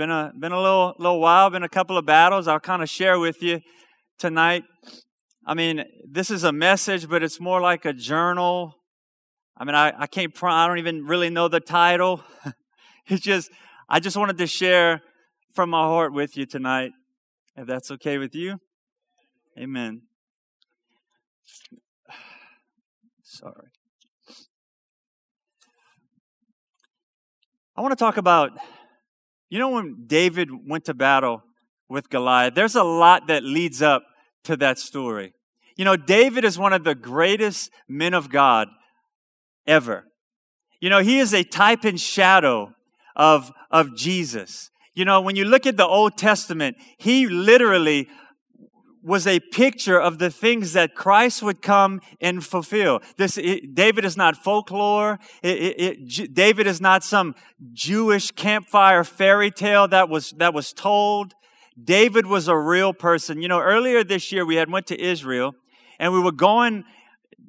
been a been a little little while, been a couple of battles. I'll kind of share with you tonight. I mean, this is a message, but it's more like a journal. I mean, I, I can't. I don't even really know the title. it's just I just wanted to share from my heart with you tonight, if that's okay with you. Amen. Sorry. I want to talk about, you know, when David went to battle with Goliath, there's a lot that leads up to that story. You know, David is one of the greatest men of God ever. You know, he is a type and shadow of, of Jesus. You know, when you look at the Old Testament, he literally was a picture of the things that Christ would come and fulfill. This it, David is not folklore. It, it, David is not some Jewish campfire fairy tale that was that was told. David was a real person. You know, earlier this year we had went to Israel, and we were going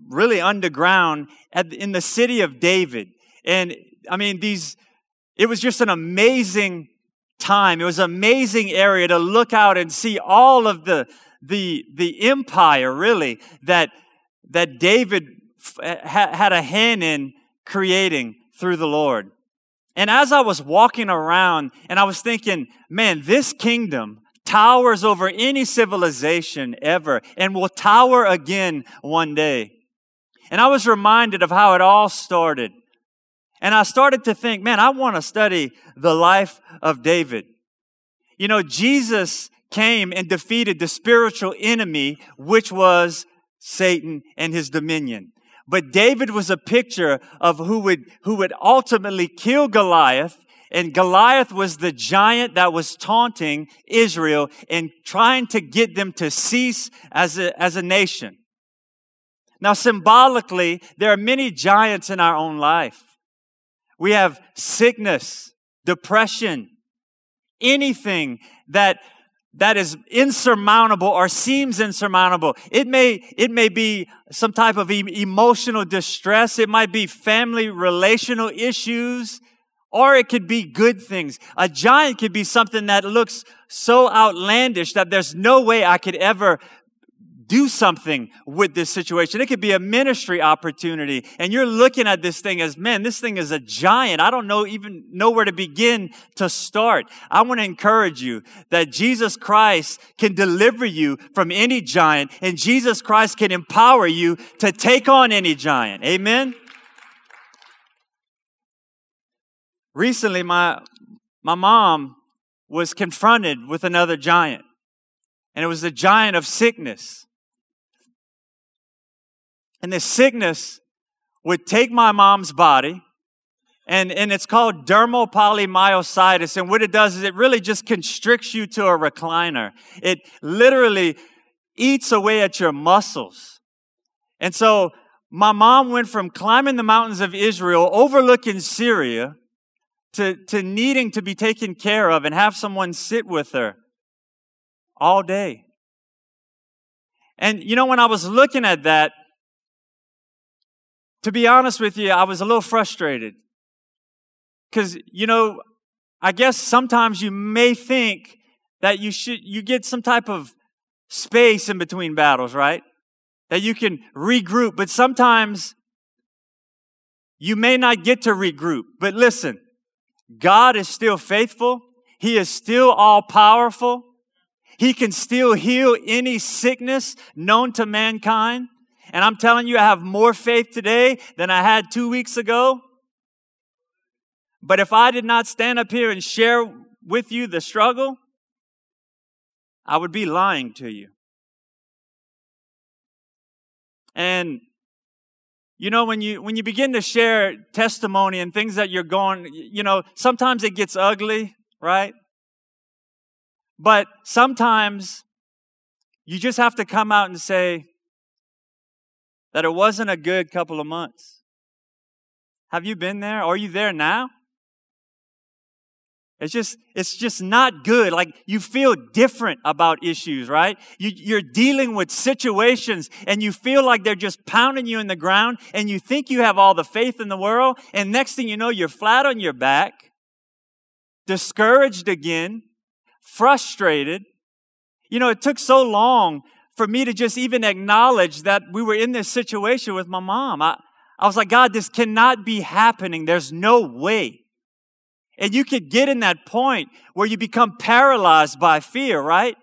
really underground at, in the city of David, and I mean these. It was just an amazing time. It was an amazing area to look out and see all of the the, the empire really that, that David f- eh, had a hand in creating through the Lord. And as I was walking around and I was thinking, man, this kingdom towers over any civilization ever and will tower again one day. And I was reminded of how it all started. And I started to think, man, I want to study the life of David. You know, Jesus came and defeated the spiritual enemy, which was Satan and his dominion. But David was a picture of who would, who would ultimately kill Goliath. And Goliath was the giant that was taunting Israel and trying to get them to cease as a, as a nation. Now, symbolically, there are many giants in our own life. We have sickness, depression, anything that that is insurmountable or seems insurmountable. It may, it may be some type of emotional distress. It might be family relational issues, or it could be good things. A giant could be something that looks so outlandish that there's no way I could ever do something with this situation. It could be a ministry opportunity. And you're looking at this thing as, man, this thing is a giant. I don't know even know where to begin to start. I want to encourage you that Jesus Christ can deliver you from any giant and Jesus Christ can empower you to take on any giant. Amen. Recently, my, my mom was confronted with another giant and it was the giant of sickness. And this sickness would take my mom's body, and, and it's called dermal polymyositis. And what it does is it really just constricts you to a recliner. It literally eats away at your muscles. And so my mom went from climbing the mountains of Israel, overlooking Syria, to, to needing to be taken care of and have someone sit with her all day. And you know, when I was looking at that, to be honest with you, I was a little frustrated. Because, you know, I guess sometimes you may think that you should, you get some type of space in between battles, right? That you can regroup, but sometimes you may not get to regroup. But listen, God is still faithful. He is still all powerful. He can still heal any sickness known to mankind. And I'm telling you, I have more faith today than I had two weeks ago. But if I did not stand up here and share with you the struggle, I would be lying to you. And you know when you when you begin to share testimony and things that you're going, you know, sometimes it gets ugly, right? But sometimes you just have to come out and say, that it wasn't a good couple of months. Have you been there? Are you there now? It's just, it's just not good. Like you feel different about issues, right? You, you're dealing with situations and you feel like they're just pounding you in the ground and you think you have all the faith in the world. And next thing you know, you're flat on your back, discouraged again, frustrated. You know, it took so long for me to just even acknowledge that we were in this situation with my mom. I, I was like, God, this cannot be happening. There's no way. And you could get in that point where you become paralyzed by fear, right?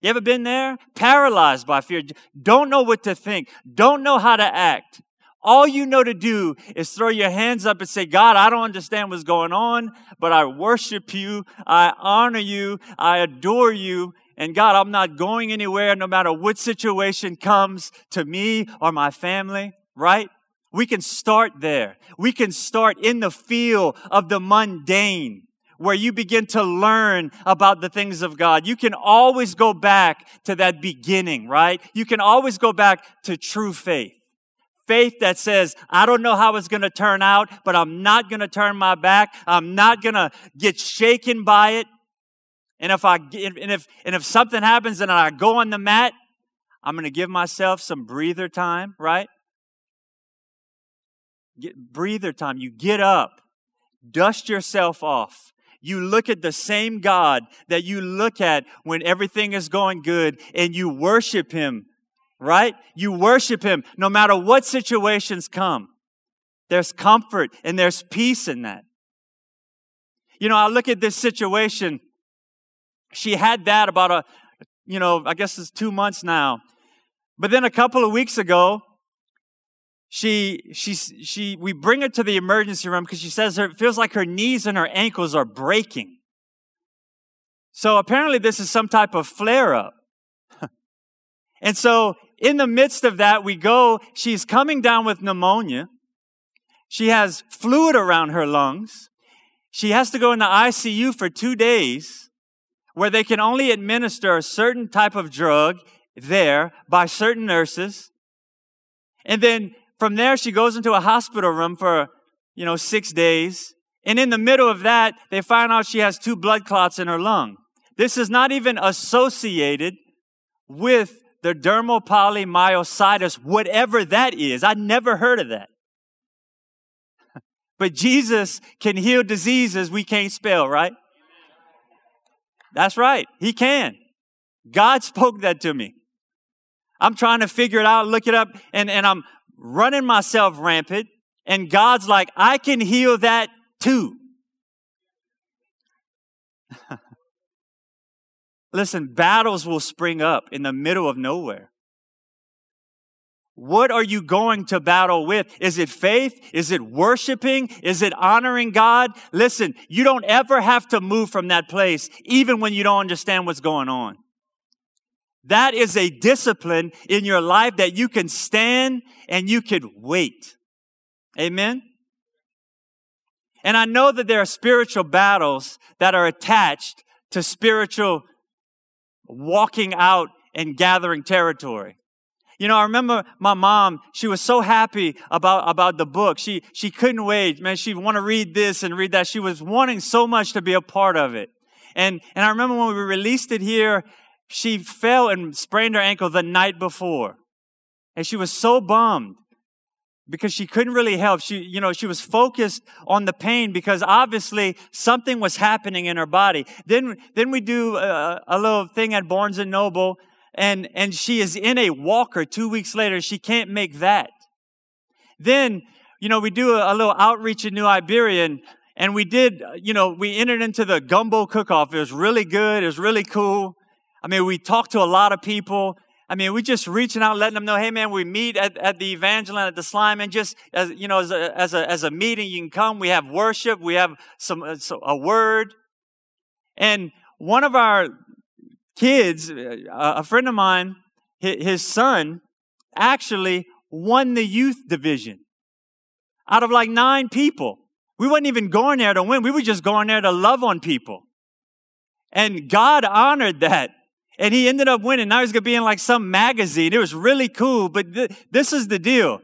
You ever been there? Paralyzed by fear. Don't know what to think. Don't know how to act. All you know to do is throw your hands up and say, God, I don't understand what's going on, but I worship you. I honor you. I adore you. And God, I'm not going anywhere no matter what situation comes to me or my family, right? We can start there. We can start in the field of the mundane where you begin to learn about the things of God. You can always go back to that beginning, right? You can always go back to true faith. Faith that says, I don't know how it's going to turn out, but I'm not going to turn my back. I'm not going to get shaken by it. And if I, and if, and if something happens and I go on the mat, I'm going to give myself some breather time, right? Get breather time. You get up, dust yourself off. You look at the same God that you look at when everything is going good and you worship Him, right? You worship Him no matter what situations come. There's comfort and there's peace in that. You know, I look at this situation. She had that about a, you know, I guess it's two months now. But then a couple of weeks ago, she she she we bring her to the emergency room because she says it feels like her knees and her ankles are breaking. So apparently this is some type of flare up. and so in the midst of that we go she's coming down with pneumonia. She has fluid around her lungs. She has to go in the ICU for 2 days where they can only administer a certain type of drug there by certain nurses. And then from there, she goes into a hospital room for, you know, six days. And in the middle of that, they find out she has two blood clots in her lung. This is not even associated with the dermal polymyositis, whatever that is. I never heard of that. But Jesus can heal diseases we can't spell, right? That's right. He can. God spoke that to me. I'm trying to figure it out, look it up, and, and I'm running myself rampant, and God's like, I can heal that too. Listen, battles will spring up in the middle of nowhere. What are you going to battle with? Is it faith? Is it worshiping? Is it honoring God? Listen, you don't ever have to move from that place, even when you don't understand what's going on. That is a discipline in your life that you can stand and you could wait. Amen? And I know that there are spiritual battles that are attached to spiritual walking out and gathering territory. You know, I remember my mom, she was so happy about, about the book. She, she couldn't wait. Man, she'd want to read this and read that. She was wanting so much to be a part of it. And, and I remember when we released it here she fell and sprained her ankle the night before. And she was so bummed because she couldn't really help. She, you know, she was focused on the pain because obviously something was happening in her body. Then, then we do a, a little thing at Barnes and Noble and, and she is in a walker two weeks later. She can't make that. Then, you know, we do a, a little outreach in New Iberia and, and we did, you know, we entered into the gumbo cook-off. It was really good. It was really cool. I mean, we talked to a lot of people. I mean, we just reaching out, letting them know, hey man, we meet at, at the Evangeline at the slime and just as, you know, as a, as a, as a meeting, you can come. We have worship. We have some, uh, a word. And one of our kids, uh, a friend of mine, his son actually won the youth division out of like nine people. We weren't even going there to win. We were just going there to love on people. And God honored that. And he ended up winning. Now he's going to be in like some magazine. It was really cool. But th- this is the deal.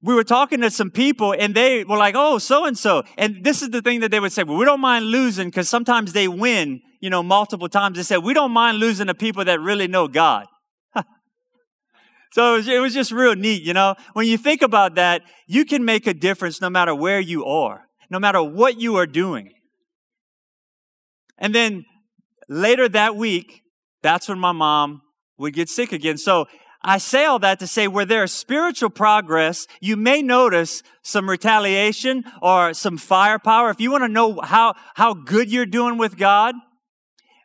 We were talking to some people and they were like, oh, so and so. And this is the thing that they would say. Well, we don't mind losing because sometimes they win, you know, multiple times. They said, we don't mind losing to people that really know God. so it was, it was just real neat, you know. When you think about that, you can make a difference no matter where you are, no matter what you are doing. And then later that week, that's when my mom would get sick again. So I say all that to say where there is spiritual progress, you may notice some retaliation or some firepower. If you want to know how, how good you're doing with God,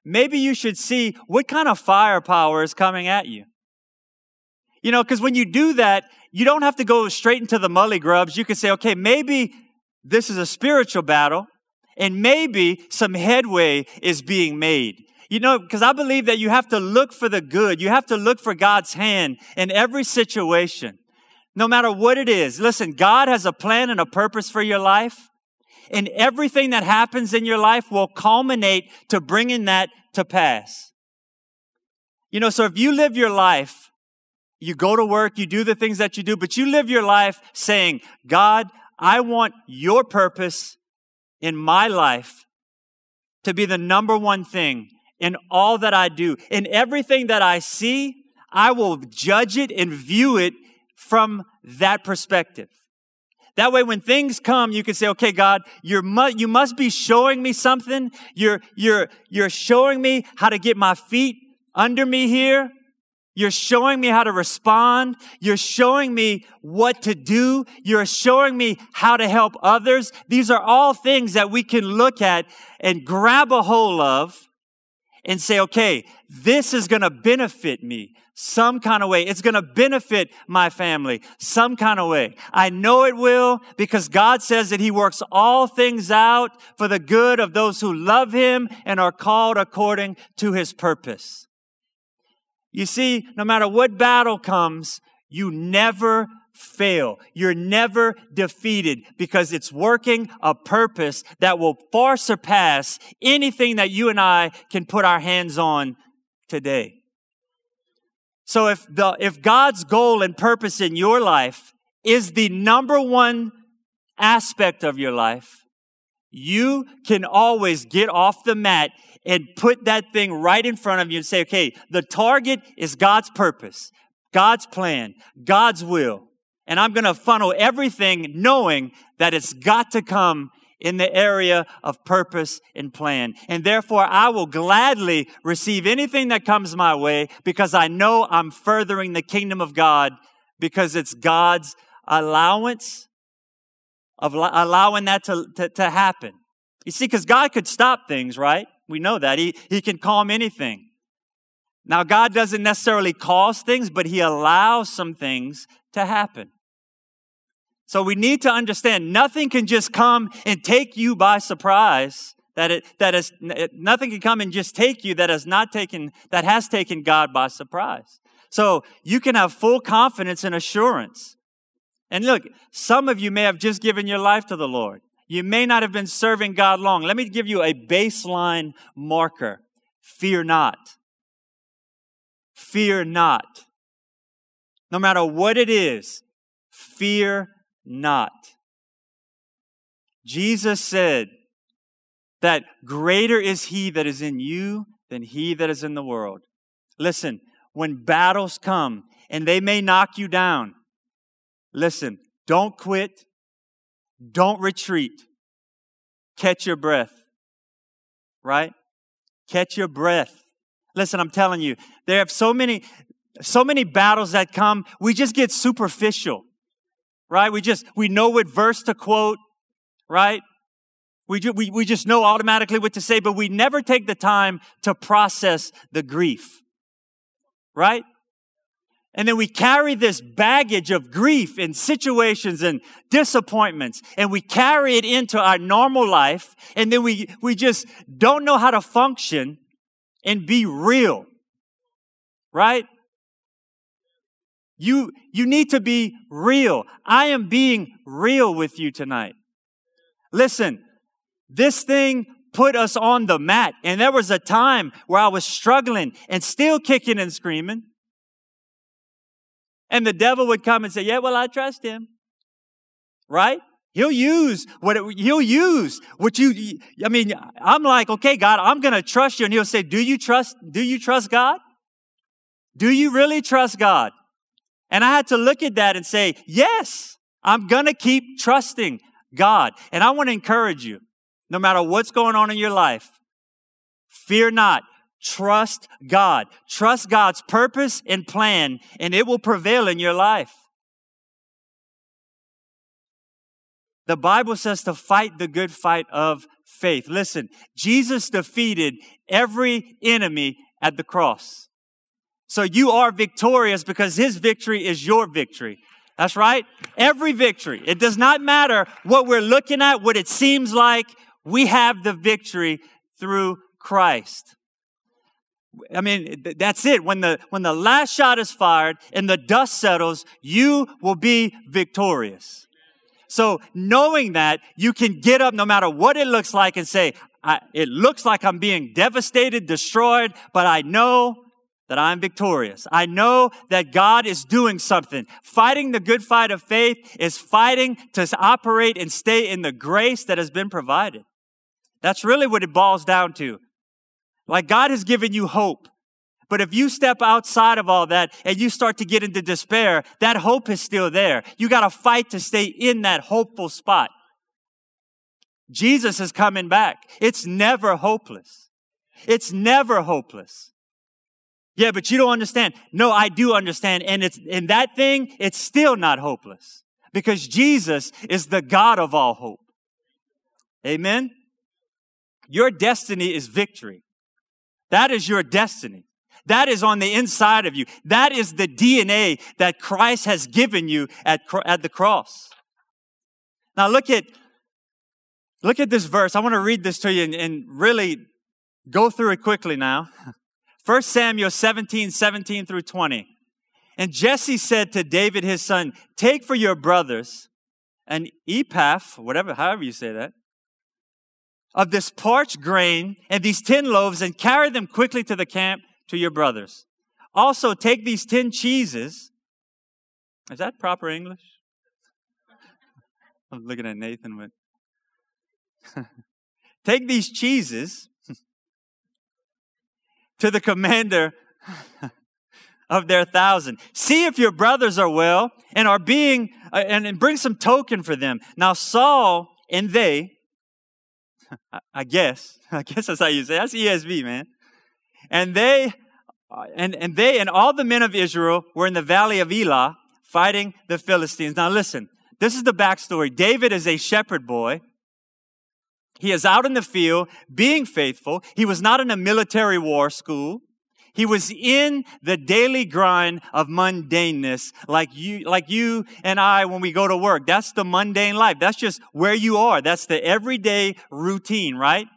maybe you should see what kind of firepower is coming at you. You know, because when you do that, you don't have to go straight into the mully grubs. You can say, okay, maybe this is a spiritual battle and maybe some headway is being made. You know, because I believe that you have to look for the good. You have to look for God's hand in every situation, no matter what it is. Listen, God has a plan and a purpose for your life, and everything that happens in your life will culminate to bringing that to pass. You know, so if you live your life, you go to work, you do the things that you do, but you live your life saying, God, I want your purpose in my life to be the number one thing in all that I do. In everything that I see, I will judge it and view it from that perspective. That way, when things come, you can say, okay, God, you're mu- you must be showing me something. You're, you're, you're showing me how to get my feet under me here. You're showing me how to respond. You're showing me what to do. You're showing me how to help others. These are all things that we can look at and grab a hold of and say, okay, this is going to benefit me some kind of way. It's going to benefit my family some kind of way. I know it will because God says that He works all things out for the good of those who love Him and are called according to His purpose. You see, no matter what battle comes, you never fail. You're never defeated because it's working a purpose that will far surpass anything that you and I can put our hands on today. So if the, if God's goal and purpose in your life is the number one aspect of your life, you can always get off the mat and put that thing right in front of you and say, okay, the target is God's purpose, God's plan, God's will. And I'm going to funnel everything knowing that it's got to come in the area of purpose and plan. And therefore, I will gladly receive anything that comes my way because I know I'm furthering the kingdom of God because it's God's allowance of allowing that to, to, to happen. You see, because God could stop things, right? We know that. He, he can calm anything. Now, God doesn't necessarily cause things, but He allows some things to happen. So we need to understand nothing can just come and take you by surprise. That it, that is, nothing can come and just take you that has not taken, that has taken God by surprise. So you can have full confidence and assurance. And look, some of you may have just given your life to the Lord. You may not have been serving God long. Let me give you a baseline marker. Fear not. Fear not. No matter what it is, fear not. Jesus said that greater is he that is in you than he that is in the world. Listen, when battles come and they may knock you down, listen, don't quit. Don't retreat. Catch your breath. Right? Catch your breath. Listen, I'm telling you, there have so many, so many battles that come, we just get superficial right? We just, we know what verse to quote, right? We, ju- we, we just know automatically what to say, but we never take the time to process the grief, right? And then we carry this baggage of grief and situations and disappointments, and we carry it into our normal life, and then we, we just don't know how to function and be real, right? You, you need to be real. I am being real with you tonight. Listen, this thing put us on the mat. And there was a time where I was struggling and still kicking and screaming. And the devil would come and say, yeah, well, I trust him. Right? He'll use what it, he'll use what you, I mean, I'm like, okay, God, I'm going to trust you. And he'll say, do you trust, do you trust God? Do you really trust God? And I had to look at that and say, yes, I'm going to keep trusting God. And I want to encourage you, no matter what's going on in your life, Fear not. Trust God. Trust God's purpose and plan, and it will prevail in your life. The Bible says to fight the good fight of faith. Listen, Jesus defeated every enemy at the cross. So you are victorious because his victory is your victory. That's right. Every victory. It does not matter what we're looking at, what it seems like. We have the victory through Christ. I mean, that's it. When the, when the last shot is fired and the dust settles, you will be victorious. So knowing that you can get up no matter what it looks like and say, it looks like I'm being devastated, destroyed, but I know that I'm victorious. I know that God is doing something. Fighting the good fight of faith is fighting to operate and stay in the grace that has been provided. That's really what it boils down to. Like God has given you hope. But if you step outside of all that and you start to get into despair, that hope is still there. You got to fight to stay in that hopeful spot. Jesus is coming back. It's never hopeless. It's never hopeless. Yeah, but you don't understand. No, I do understand. And it's in that thing, it's still not hopeless because Jesus is the God of all hope. Amen. Your destiny is victory. That is your destiny. That is on the inside of you. That is the DNA that Christ has given you at, at the cross. Now look at, look at this verse. I want to read this to you and, and really go through it quickly now. 1 Samuel 17, 17 through 20. And Jesse said to David his son, Take for your brothers an epaph, whatever, however you say that, of this parched grain and these ten loaves and carry them quickly to the camp to your brothers. Also, take these ten cheeses. Is that proper English? I'm looking at Nathan with. take these cheeses to the commander of their thousand. See if your brothers are well and are being, uh, and, and bring some token for them. Now, Saul and they, I guess, I guess that's how you say it. That's ESV, man. And they, uh, and, and they and all the men of Israel were in the valley of Elah fighting the Philistines. Now listen, this is the backstory. David is a shepherd boy he is out in the field being faithful. He was not in a military war school. He was in the daily grind of mundaneness, like you, like you and I when we go to work. That's the mundane life. That's just where you are. That's the everyday routine, right?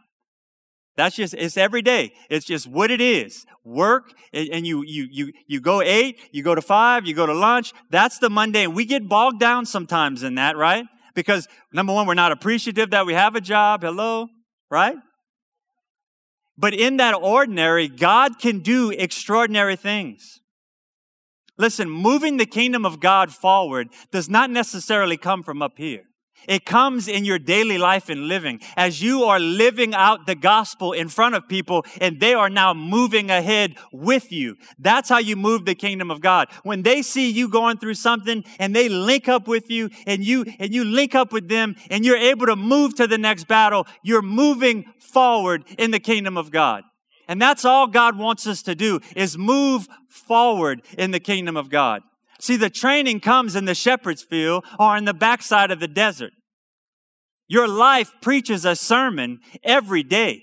That's just, it's every day. It's just what it is. Work, and you, you, you, you go eight, you go to five, you go to lunch. That's the mundane. We get bogged down sometimes in that, right? because number one, we're not appreciative that we have a job. Hello, right? But in that ordinary, God can do extraordinary things. Listen, moving the kingdom of God forward does not necessarily come from up here. It comes in your daily life and living as you are living out the gospel in front of people and they are now moving ahead with you. That's how you move the kingdom of God. When they see you going through something and they link up with you and you, and you link up with them and you're able to move to the next battle, you're moving forward in the kingdom of God. And that's all God wants us to do is move forward in the kingdom of God. See, the training comes in the shepherd's field or in the backside of the desert. Your life preaches a sermon every day.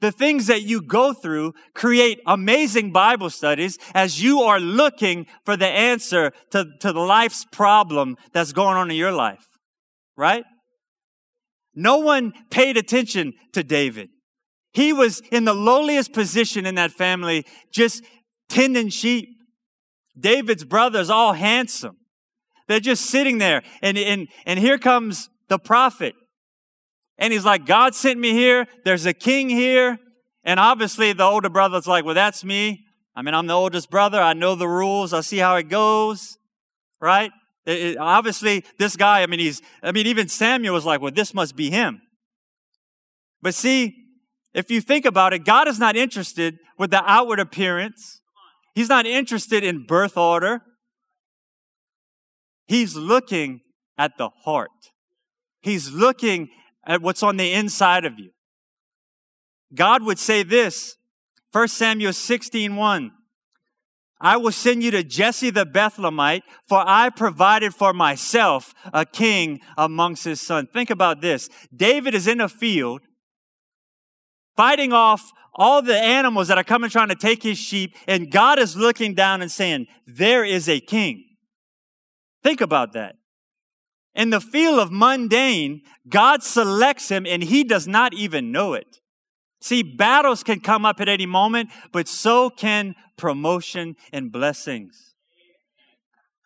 The things that you go through create amazing Bible studies as you are looking for the answer to, to the life's problem that's going on in your life. Right? No one paid attention to David. He was in the lowliest position in that family, just tending sheep. David's brothers, all handsome. They're just sitting there. And, and, and here comes the prophet. And he's like, God sent me here. There's a king here. And obviously the older brother's like, well, that's me. I mean, I'm the oldest brother. I know the rules. I see how it goes. Right? It, it, obviously, this guy, I mean, he's, I mean, even Samuel was like, well, this must be him. But see, if you think about it, God is not interested with the outward appearance. He's not interested in birth order. He's looking at the heart. He's looking at what's on the inside of you. God would say this, 1 Samuel 16, 1. I will send you to Jesse the Bethlehemite, for I provided for myself a king amongst his sons. Think about this. David is in a field fighting off all the animals that are coming trying to take his sheep, and God is looking down and saying, There is a king. Think about that. In the field of mundane, God selects him and he does not even know it. See, battles can come up at any moment, but so can promotion and blessings.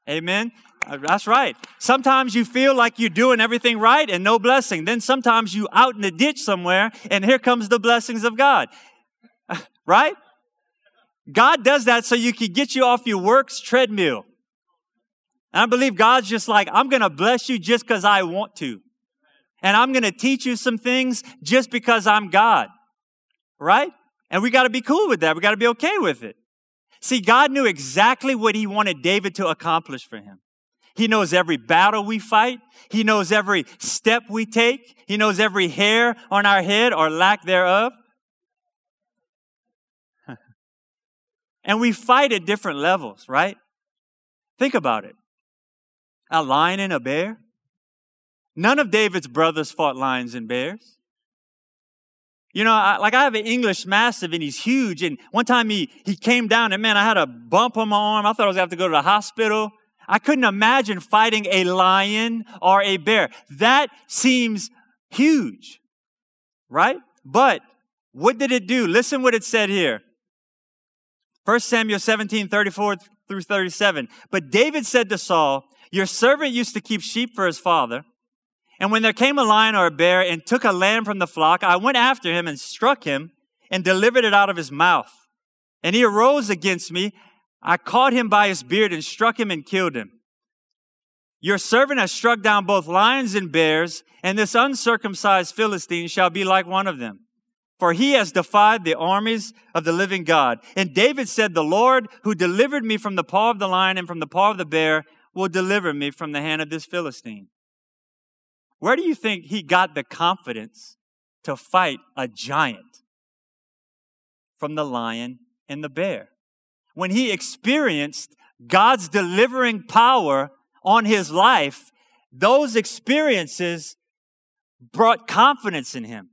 Amen. Uh, that's right. Sometimes you feel like you're doing everything right and no blessing. Then sometimes you out in the ditch somewhere and here comes the blessings of God. Right? God does that so you can get you off your works treadmill. And I believe God's just like, I'm going to bless you just because I want to. And I'm going to teach you some things just because I'm God right? And we got to be cool with that. We got to be okay with it. See, God knew exactly what he wanted David to accomplish for him. He knows every battle we fight. He knows every step we take. He knows every hair on our head or lack thereof. And we fight at different levels, right? Think about it. A lion and a bear. None of David's brothers fought lions and bears. You know, I, like I have an English mastiff and he's huge. And one time he, he came down and man, I had a bump on my arm. I thought I was going to have to go to the hospital. I couldn't imagine fighting a lion or a bear. That seems huge, right? But what did it do? Listen what it said here. 1 Samuel 17, 34 through 37. But David said to Saul, Your servant used to keep sheep for his father. And when there came a lion or a bear and took a lamb from the flock, I went after him and struck him and delivered it out of his mouth. And he arose against me. I caught him by his beard and struck him and killed him. Your servant has struck down both lions and bears, and this uncircumcised Philistine shall be like one of them. For he has defied the armies of the living God. And David said, The Lord who delivered me from the paw of the lion and from the paw of the bear will deliver me from the hand of this Philistine. Where do you think he got the confidence to fight a giant? From the lion and the bear. When he experienced God's delivering power on his life, those experiences brought confidence in him.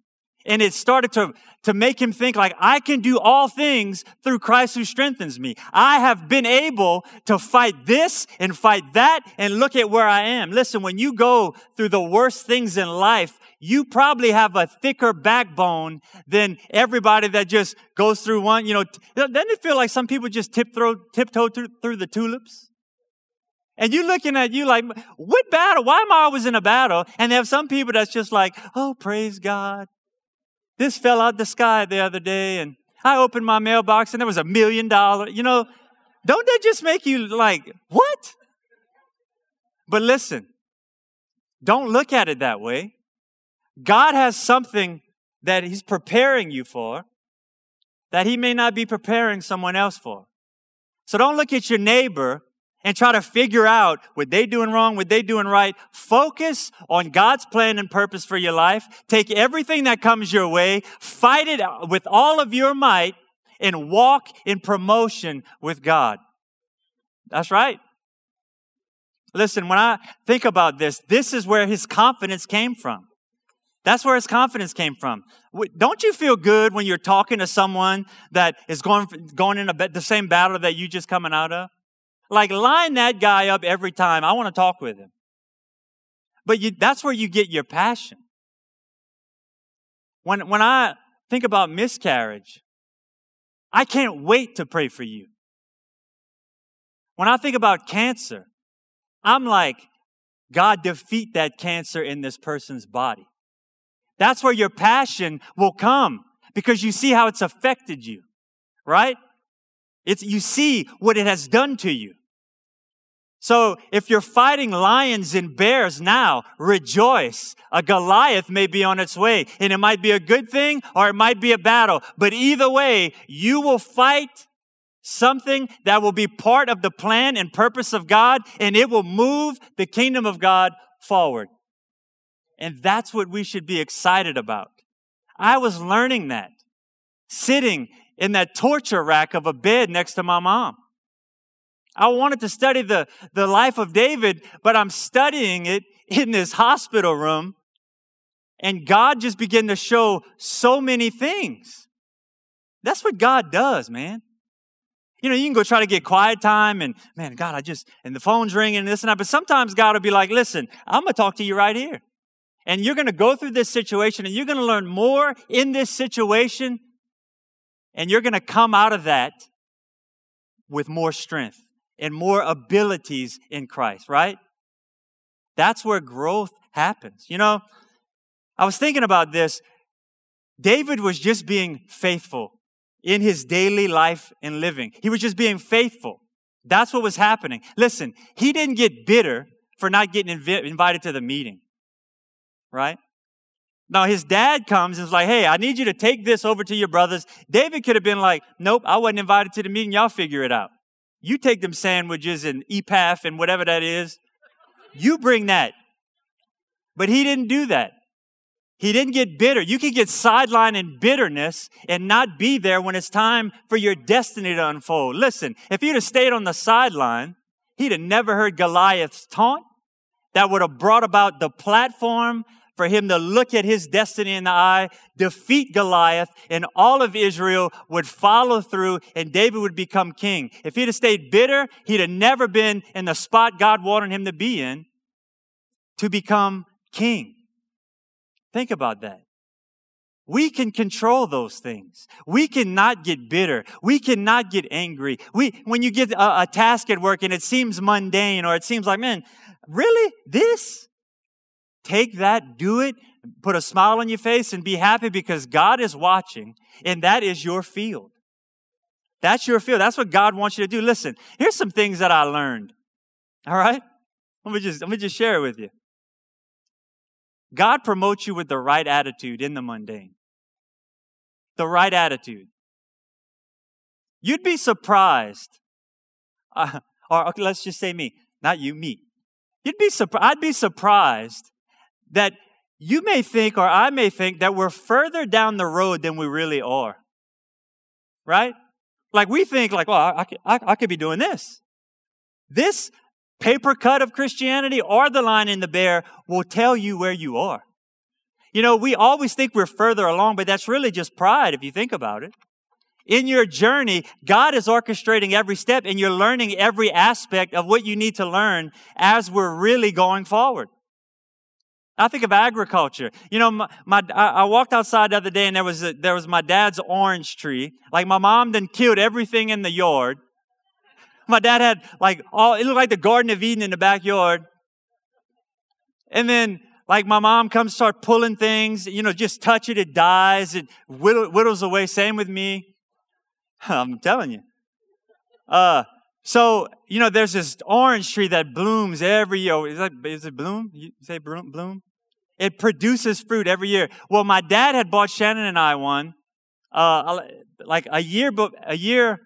And it started to, to make him think like, I can do all things through Christ who strengthens me. I have been able to fight this and fight that and look at where I am. Listen, when you go through the worst things in life, you probably have a thicker backbone than everybody that just goes through one, you know, doesn't it feel like some people just tiptoe, tiptoe through, through the tulips? And you looking at you like, what battle? Why am I always in a battle? And they have some people that's just like, oh, praise God. This fell out the sky the other day and I opened my mailbox and there was a million dollar. You know, don't that just make you like, what? But listen, don't look at it that way. God has something that He's preparing you for that He may not be preparing someone else for. So don't look at your neighbor and try to figure out what they doing wrong, what they doing right. Focus on God's plan and purpose for your life. Take everything that comes your way, fight it with all of your might, and walk in promotion with God. That's right. Listen, when I think about this, this is where his confidence came from. That's where his confidence came from. Don't you feel good when you're talking to someone that is going, going in a, the same battle that you just coming out of? Like line that guy up every time. I want to talk with him. But you, that's where you get your passion. When, when I think about miscarriage, I can't wait to pray for you. When I think about cancer, I'm like, God, defeat that cancer in this person's body. That's where your passion will come because you see how it's affected you, right? It's, you see what it has done to you. So if you're fighting lions and bears now, rejoice. A Goliath may be on its way and it might be a good thing or it might be a battle. But either way, you will fight something that will be part of the plan and purpose of God and it will move the kingdom of God forward. And that's what we should be excited about. I was learning that. sitting in that torture rack of a bed next to my mom. I wanted to study the, the life of David, but I'm studying it in this hospital room. And God just began to show so many things. That's what God does, man. You know, you can go try to get quiet time and, man, God, I just, and the phone's ringing and this and that. But sometimes God will be like, listen, I'm going to talk to you right here. And you're going to go through this situation and you're going to learn more in this situation. And you're going to come out of that with more strength and more abilities in Christ, right? That's where growth happens. You know, I was thinking about this. David was just being faithful in his daily life and living. He was just being faithful. That's what was happening. Listen, he didn't get bitter for not getting invi- invited to the meeting, right? Now his dad comes and is like, hey, I need you to take this over to your brothers. David could have been like, nope, I wasn't invited to the meeting. Y'all figure it out. You take them sandwiches and EPAF and whatever that is. You bring that. But he didn't do that. He didn't get bitter. You can get sidelined in bitterness and not be there when it's time for your destiny to unfold. Listen, if he'd have stayed on the sideline, he'd have never heard Goliath's taunt. That would have brought about the platform for him to look at his destiny in the eye, defeat Goliath, and all of Israel would follow through and David would become king. If he'd have stayed bitter, he'd have never been in the spot God wanted him to be in to become king. Think about that. We can control those things. We cannot get bitter. We cannot get angry. We, when you get a, a, task at work and it seems mundane or it seems like, man, really? This? Take that, do it, put a smile on your face and be happy because God is watching and that is your field. That's your field. That's what God wants you to do. Listen, here's some things that I learned. All right? Let me just, let me just share it with you. God promotes you with the right attitude in the mundane. The right attitude. You'd be surprised. Uh, or okay, let's just say me, not you, me. You'd be surprised. I'd be surprised that you may think, or I may think, that we're further down the road than we really are. Right? Like we think, like, well, I, I, I could be doing this. This paper cut of Christianity or the Lion and the Bear will tell you where you are. You know, we always think we're further along, but that's really just pride if you think about it. In your journey, God is orchestrating every step and you're learning every aspect of what you need to learn as we're really going forward. I think of agriculture. You know, my, my I walked outside the other day and there was a, there was my dad's orange tree. Like my mom then killed everything in the yard. My dad had like all, it looked like the Garden of Eden in the backyard. And then like my mom comes start pulling things, you know, just touch it, it dies, it whittles away. Same with me. I'm telling you. Uh, so, you know, there's this orange tree that blooms every year. Is that, is it bloom? You say bloom? Bloom? It produces fruit every year. Well, my dad had bought Shannon and I one, uh, like a year, a year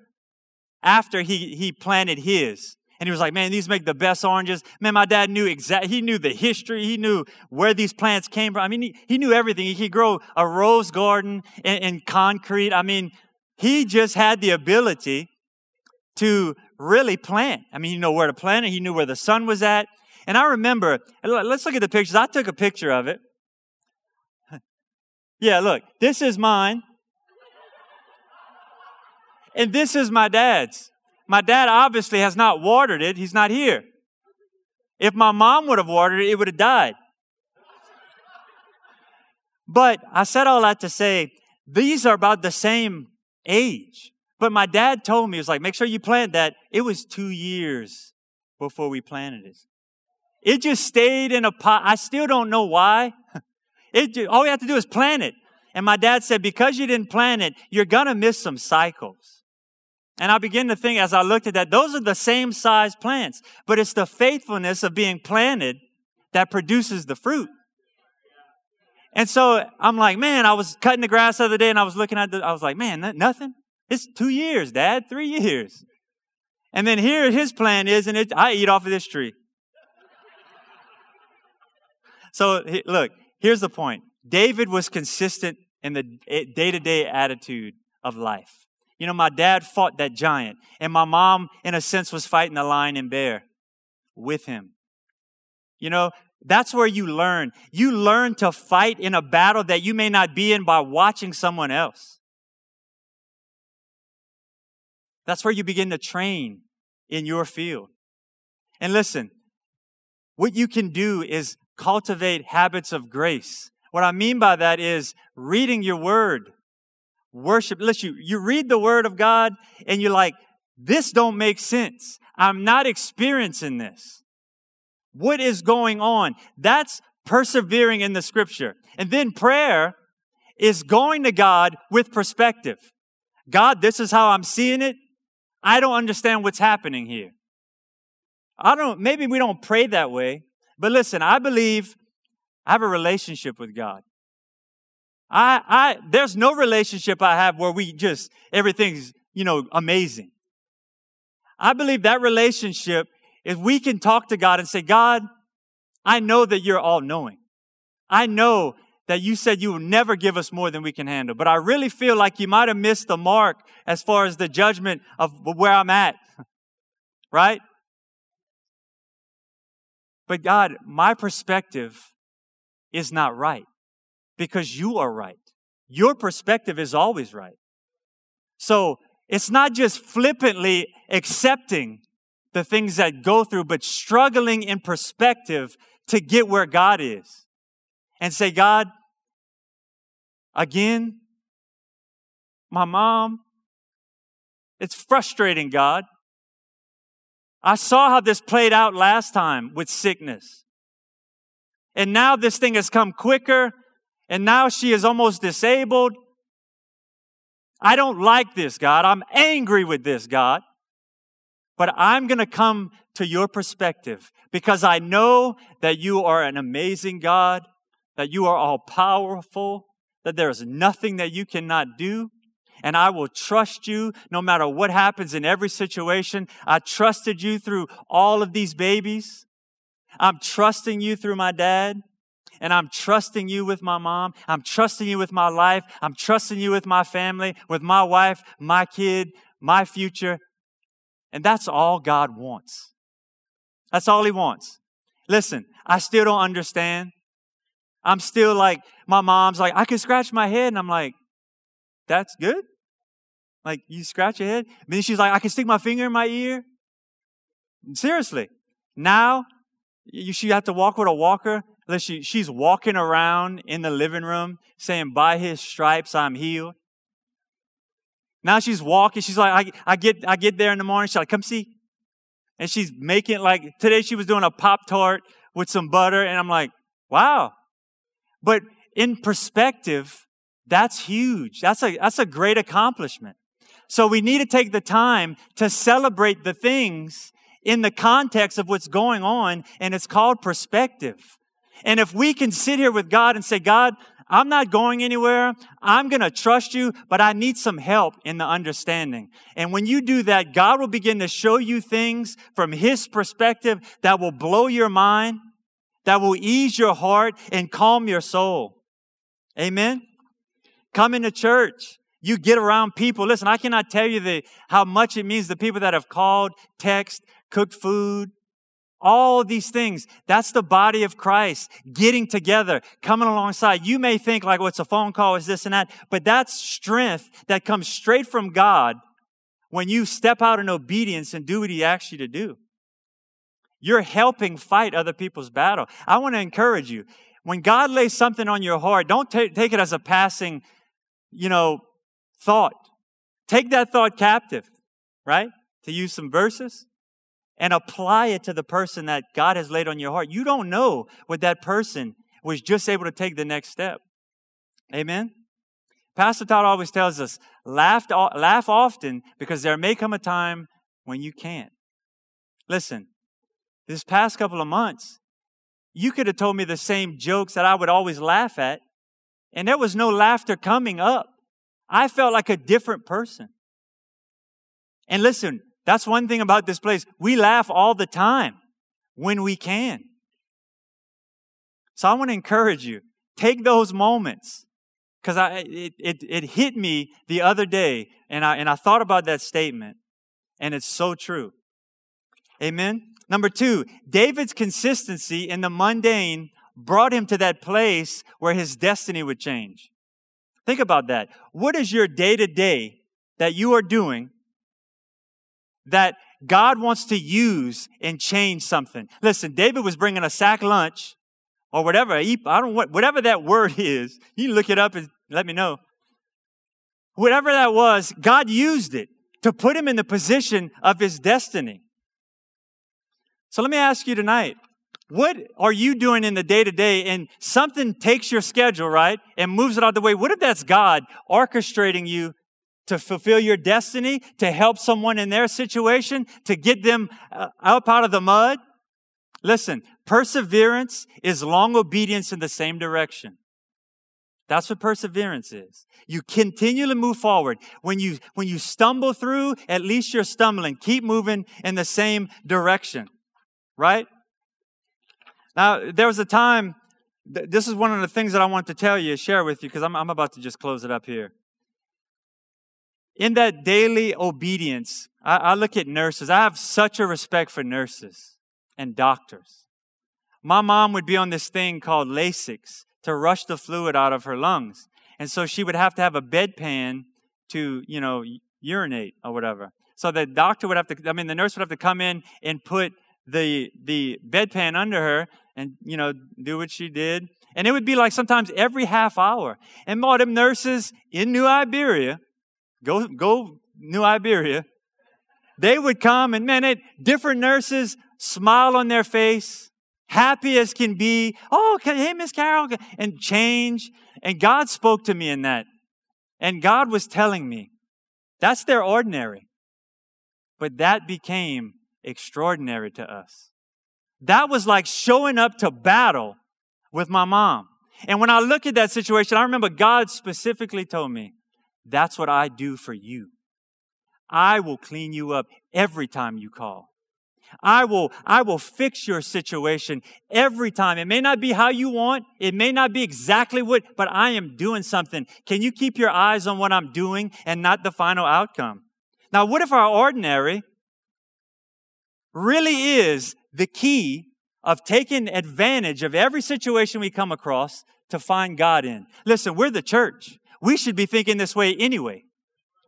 after he, he planted his. And he was like, man, these make the best oranges. Man, my dad knew exact, he knew the history. He knew where these plants came from. I mean, he, he knew everything. He could grow a rose garden in, in concrete. I mean, he just had the ability to really plant. I mean, he knew where to plant it. He knew where the sun was at. And I remember, let's look at the pictures. I took a picture of it. yeah, look, this is mine. And this is my dad's. My dad obviously has not watered it. He's not here. If my mom would have watered it, it would have died. But I said all that to say these are about the same age. But my dad told me, he was like, make sure you plant that. It was two years before we planted it. It just stayed in a pot. I still don't know why. It just, all we have to do is plant it. And my dad said, because you didn't plant it, you're going to miss some cycles. And I begin to think as I looked at that, those are the same size plants, but it's the faithfulness of being planted that produces the fruit. And so I'm like, man, I was cutting the grass the other day and I was looking at the, I was like, man, nothing. It's two years, dad, three years. And then here his plan is, and it, I eat off of this tree. So look, here's the point. David was consistent in the day to day attitude of life. You know, my dad fought that giant, and my mom, in a sense, was fighting the lion and bear with him. You know, that's where you learn. You learn to fight in a battle that you may not be in by watching someone else. That's where you begin to train in your field. And listen, what you can do is cultivate habits of grace. What I mean by that is reading your word, worship. Listen, you, you read the word of God and you're like, this don't make sense. I'm not experiencing this. What is going on? That's persevering in the scripture. And then prayer is going to God with perspective. God, this is how I'm seeing it. I don't understand what's happening here. I don't, maybe we don't pray that way, but listen, I believe I have a relationship with God. I, I, there's no relationship I have where we just, everything's, you know, amazing. I believe that relationship is we can talk to God and say, God, I know that you're all knowing. I know that you said you will never give us more than we can handle, but I really feel like you might have missed the mark as far as the judgment of where I'm at. right? But God, my perspective is not right because you are right. Your perspective is always right. So it's not just flippantly accepting the things that go through, but struggling in perspective to get where God is. And say, God, again, my mom, it's frustrating, God. I saw how this played out last time with sickness. And now this thing has come quicker, and now she is almost disabled. I don't like this, God. I'm angry with this, God. But I'm going to come to your perspective because I know that you are an amazing God, that you are all powerful, that there is nothing that you cannot do and I will trust you no matter what happens in every situation. I trusted you through all of these babies. I'm trusting you through my dad. And I'm trusting you with my mom. I'm trusting you with my life. I'm trusting you with my family, with my wife, my kid, my future. And that's all God wants. That's all He wants. Listen, I still don't understand. I'm still like, my mom's like, I can scratch my head. And I'm like, that's good. Like, you scratch your head. And then she's like, I can stick my finger in my ear. Seriously. Now, you, she have to walk with a walker. She, she's walking around in the living room saying, by his stripes, I'm healed. Now she's walking. She's like, I, I get, I get there in the morning. She's like, come see. And she's making like, today she was doing a Pop Tart with some butter. And I'm like, wow. But in perspective, that's huge. That's a, that's a great accomplishment. So we need to take the time to celebrate the things in the context of what's going on, and it's called perspective. And if we can sit here with God and say, God, I'm not going anywhere. I'm going to trust you, but I need some help in the understanding. And when you do that, God will begin to show you things from His perspective that will blow your mind, that will ease your heart and calm your soul. Amen. Come into church. You get around people. Listen, I cannot tell you the, how much it means the people that have called, text, cooked food, all these things. That's the body of Christ getting together, coming alongside. You may think like, oh, what's well, a phone call? Is this and that? But that's strength that comes straight from God when you step out in obedience and do what He asks you to do. You're helping fight other people's battle. I want to encourage you. When God lays something on your heart, don't t- take it as a passing, you know, thought. Take that thought captive, right? To use some verses and apply it to the person that God has laid on your heart. You don't know what that person was just able to take the next step. Amen? Pastor Todd always tells us, laugh, laugh often because there may come a time when you can't. Listen, this past couple of months, you could have told me the same jokes that I would always laugh at, and there was no laughter coming up. I felt like a different person. And listen, that's one thing about this place. We laugh all the time when we can. So I want to encourage you take those moments, because it, it it hit me the other day, and I and I thought about that statement, and it's so true. Amen. Number two, David's consistency in the mundane brought him to that place where his destiny would change. Think about that. What is your day to day that you are doing that God wants to use and change something? Listen, David was bringing a sack lunch or whatever. I don't whatever that word is. You look it up and let me know. Whatever that was, God used it to put him in the position of his destiny. So let me ask you tonight what are you doing in the day to day and something takes your schedule, right, and moves it out of the way? What if that's God orchestrating you to fulfill your destiny, to help someone in their situation, to get them uh, up out of the mud? Listen, perseverance is long obedience in the same direction. That's what perseverance is. You continually move forward. When you, when you stumble through, at least you're stumbling. Keep moving in the same direction right? Now, there was a time, this is one of the things that I want to tell you, share with you, because I'm, I'm about to just close it up here. In that daily obedience, I, I look at nurses. I have such a respect for nurses and doctors. My mom would be on this thing called Lasix to rush the fluid out of her lungs. And so she would have to have a bedpan to, you know, urinate or whatever. So the doctor would have to, I mean, the nurse would have to come in and put the the bedpan under her and you know do what she did. And it would be like sometimes every half hour. And all them nurses in new iberia go go new iberia they would come and man it, different nurses smile on their face happy as can be. Oh hey miss carol and change. And god spoke to me in that. And god was telling me. That's their ordinary. But that became extraordinary to us. That was like showing up to battle with my mom. And when I look at that situation, I remember God specifically told me, that's what I do for you. I will clean you up every time you call. I will, I will fix your situation every time. It may not be how you want. It may not be exactly what, but I am doing something. Can you keep your eyes on what I'm doing and not the final outcome? Now, what if our ordinary really is the key of taking advantage of every situation we come across to find God in. Listen, we're the church. We should be thinking this way anyway.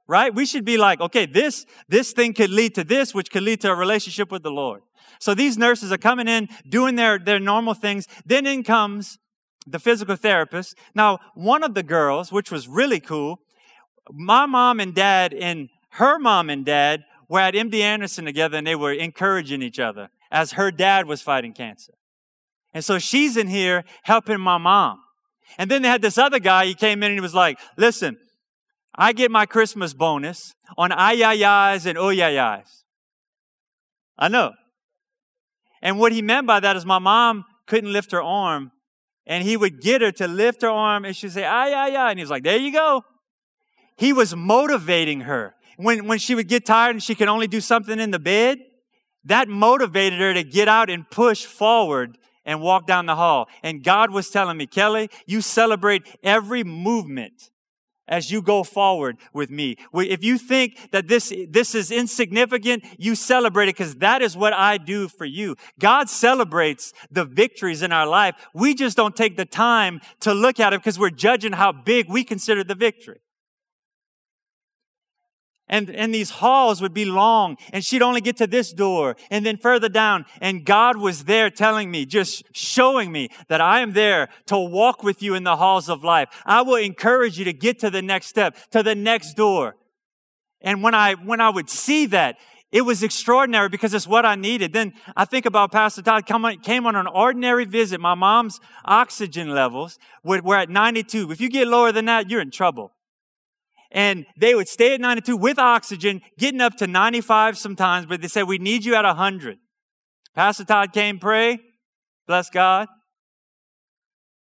Right? We should be like, okay, this, this thing could lead to this, which could lead to a relationship with the Lord. So these nurses are coming in, doing their, their normal things. Then in comes the physical therapist. Now, one of the girls, which was really cool, my mom and dad and her mom and dad were at MD Anderson together and they were encouraging each other as her dad was fighting cancer. And so she's in here helping my mom. And then they had this other guy, he came in and he was like, listen, I get my Christmas bonus on ayayas and oyayas. I know. And what he meant by that is my mom couldn't lift her arm and he would get her to lift her arm and she'd say, ay, ay, ay. And he was like, there you go. He was motivating her when, when she would get tired and she could only do something in the bed, that motivated her to get out and push forward and walk down the hall. And God was telling me, Kelly, you celebrate every movement as you go forward with me. If you think that this, this is insignificant, you celebrate it because that is what I do for you. God celebrates the victories in our life. We just don't take the time to look at it because we're judging how big we consider the victory. And, and these halls would be long and she'd only get to this door and then further down. And God was there telling me, just showing me that I am there to walk with you in the halls of life. I will encourage you to get to the next step, to the next door. And when I, when I would see that, it was extraordinary because it's what I needed. Then I think about Pastor Todd come on, came on an ordinary visit. My mom's oxygen levels were, were at 92. If you get lower than that, you're in trouble and they would stay at 92 with oxygen, getting up to 95 sometimes, but they said, we need you at 100. Pastor Todd came pray, bless God,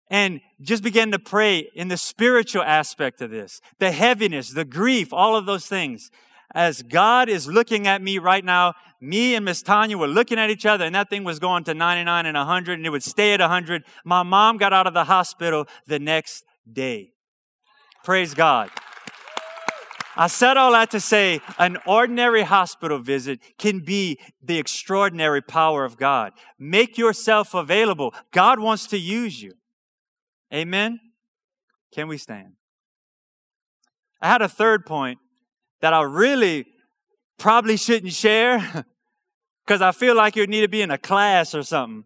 and just began to pray in the spiritual aspect of this, the heaviness, the grief, all of those things. As God is looking at me right now, me and Miss Tanya were looking at each other and that thing was going to 99 and 100 and it would stay at 100. My mom got out of the hospital the next day. Praise God. I said all that to say an ordinary hospital visit can be the extraordinary power of God. Make yourself available. God wants to use you. Amen. Can we stand? I had a third point that I really probably shouldn't share because I feel like you need to be in a class or something.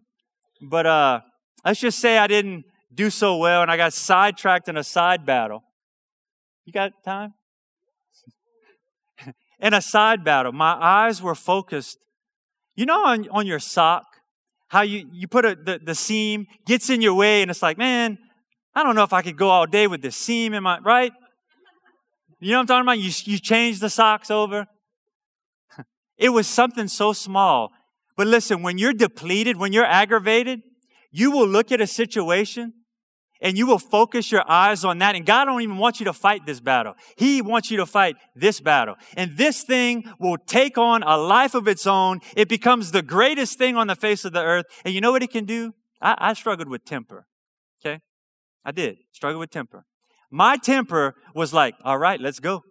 But uh, let's just say I didn't do so well and I got sidetracked in a side battle. You got time? In a side battle, my eyes were focused. You know, on, on your sock, how you, you put a, the, the seam gets in your way and it's like, man, I don't know if I could go all day with this seam in my, right? You know what I'm talking about? You, you change the socks over. It was something so small. But listen, when you're depleted, when you're aggravated, you will look at a situation and you will focus your eyes on that. And God don't even want you to fight this battle. He wants you to fight this battle. And this thing will take on a life of its own. It becomes the greatest thing on the face of the earth. And you know what it can do? I, I struggled with temper. Okay? I did. Struggle with temper. My temper was like, all right, let's go.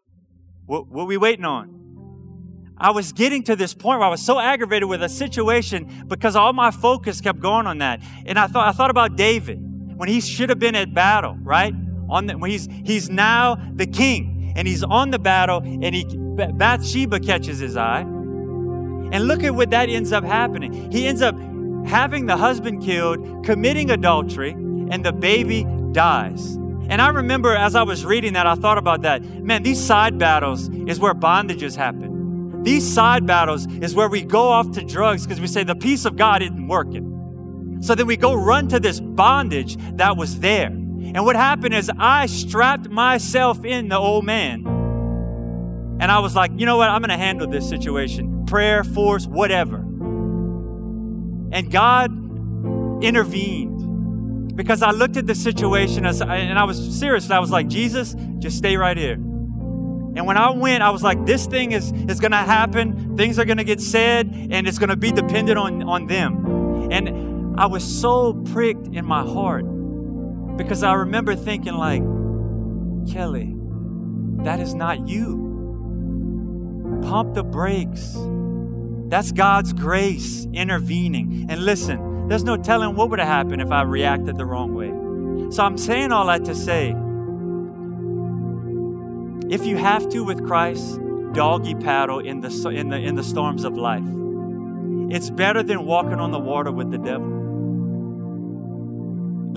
What, what we waiting on? I was getting to this point where I was so aggravated with a situation because all my focus kept going on that. And I thought, I thought about David when he should have been at battle, right? On the, when he's, he's now the king and he's on the battle and he, Bathsheba catches his eye. And look at what that ends up happening. He ends up having the husband killed, committing adultery, and the baby dies. And I remember as I was reading that, I thought about that. Man, these side battles is where bondages happen. These side battles is where we go off to drugs because we say the peace of God isn't working. So then we go run to this bondage that was there. And what happened is I strapped myself in the old man. And I was like, you know what? I'm going to handle this situation. Prayer, force, whatever. And God intervened because I looked at the situation and I was serious. I was like, Jesus, just stay right here. And when I went, I was like, this thing is, is going to happen. Things are going to get said, and it's going to be dependent on, on them. And I was so pricked in my heart because I remember thinking, like, Kelly, that is not you. Pump the brakes. That's God's grace intervening. And listen, there's no telling what would have happened if I reacted the wrong way. So I'm saying all that to say, if you have to with Christ, doggy paddle in the, in the, in the storms of life. It's better than walking on the water with the devil.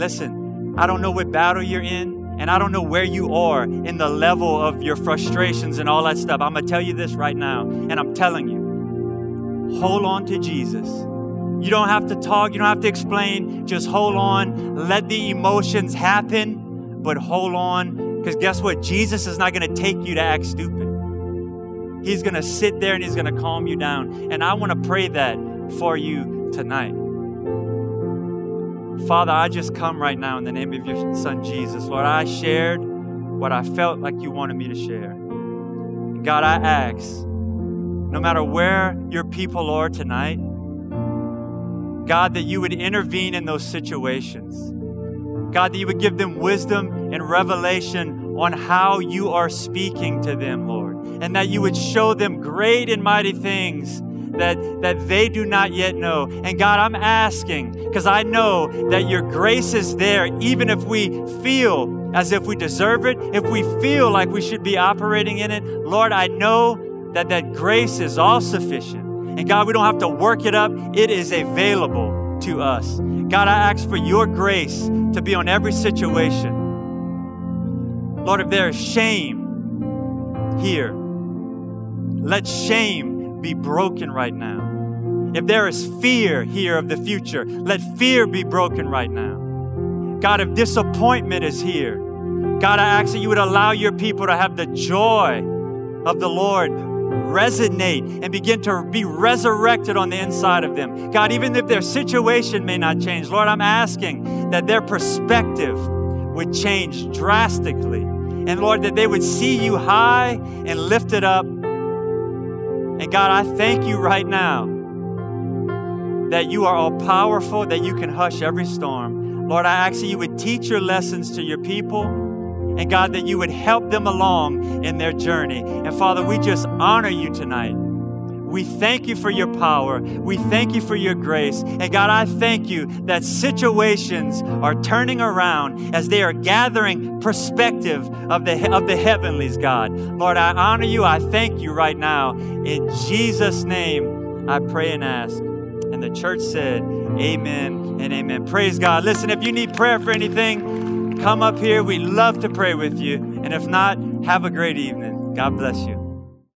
Listen, I don't know what battle you're in, and I don't know where you are in the level of your frustrations and all that stuff. I'm going to tell you this right now, and I'm telling you hold on to Jesus. You don't have to talk, you don't have to explain. Just hold on, let the emotions happen, but hold on because guess what? Jesus is not going to take you to act stupid. He's going to sit there and he's going to calm you down. And I want to pray that for you tonight. Father, I just come right now in the name of your son Jesus. Lord, I shared what I felt like you wanted me to share. God, I ask, no matter where your people are tonight, God, that you would intervene in those situations. God, that you would give them wisdom and revelation on how you are speaking to them, Lord. And that you would show them great and mighty things that, that they do not yet know. And God, I'm asking because I know that your grace is there, even if we feel as if we deserve it, if we feel like we should be operating in it. Lord, I know that that grace is all sufficient. And God, we don't have to work it up, it is available to us. God, I ask for your grace to be on every situation. Lord, if there is shame here, let shame be broken right now. If there is fear here of the future, let fear be broken right now. God, if disappointment is here, God, I ask that you would allow your people to have the joy of the Lord resonate and begin to be resurrected on the inside of them. God, even if their situation may not change, Lord, I'm asking that their perspective would change drastically. And Lord, that they would see you high and lifted up. And God, I thank you right now that you are all powerful, that you can hush every storm. Lord, I ask that you would teach your lessons to your people And God, that you would help them along in their journey. And Father, we just honor you tonight. We thank you for your power. We thank you for your grace. And God, I thank you that situations are turning around as they are gathering perspective of the, of the heavenlies, God. Lord, I honor you. I thank you right now. In Jesus' name, I pray and ask. And the church said, Amen and amen. Praise God. Listen, if you need prayer for anything, come up here. We'd love to pray with you. And if not, have a great evening. God bless you.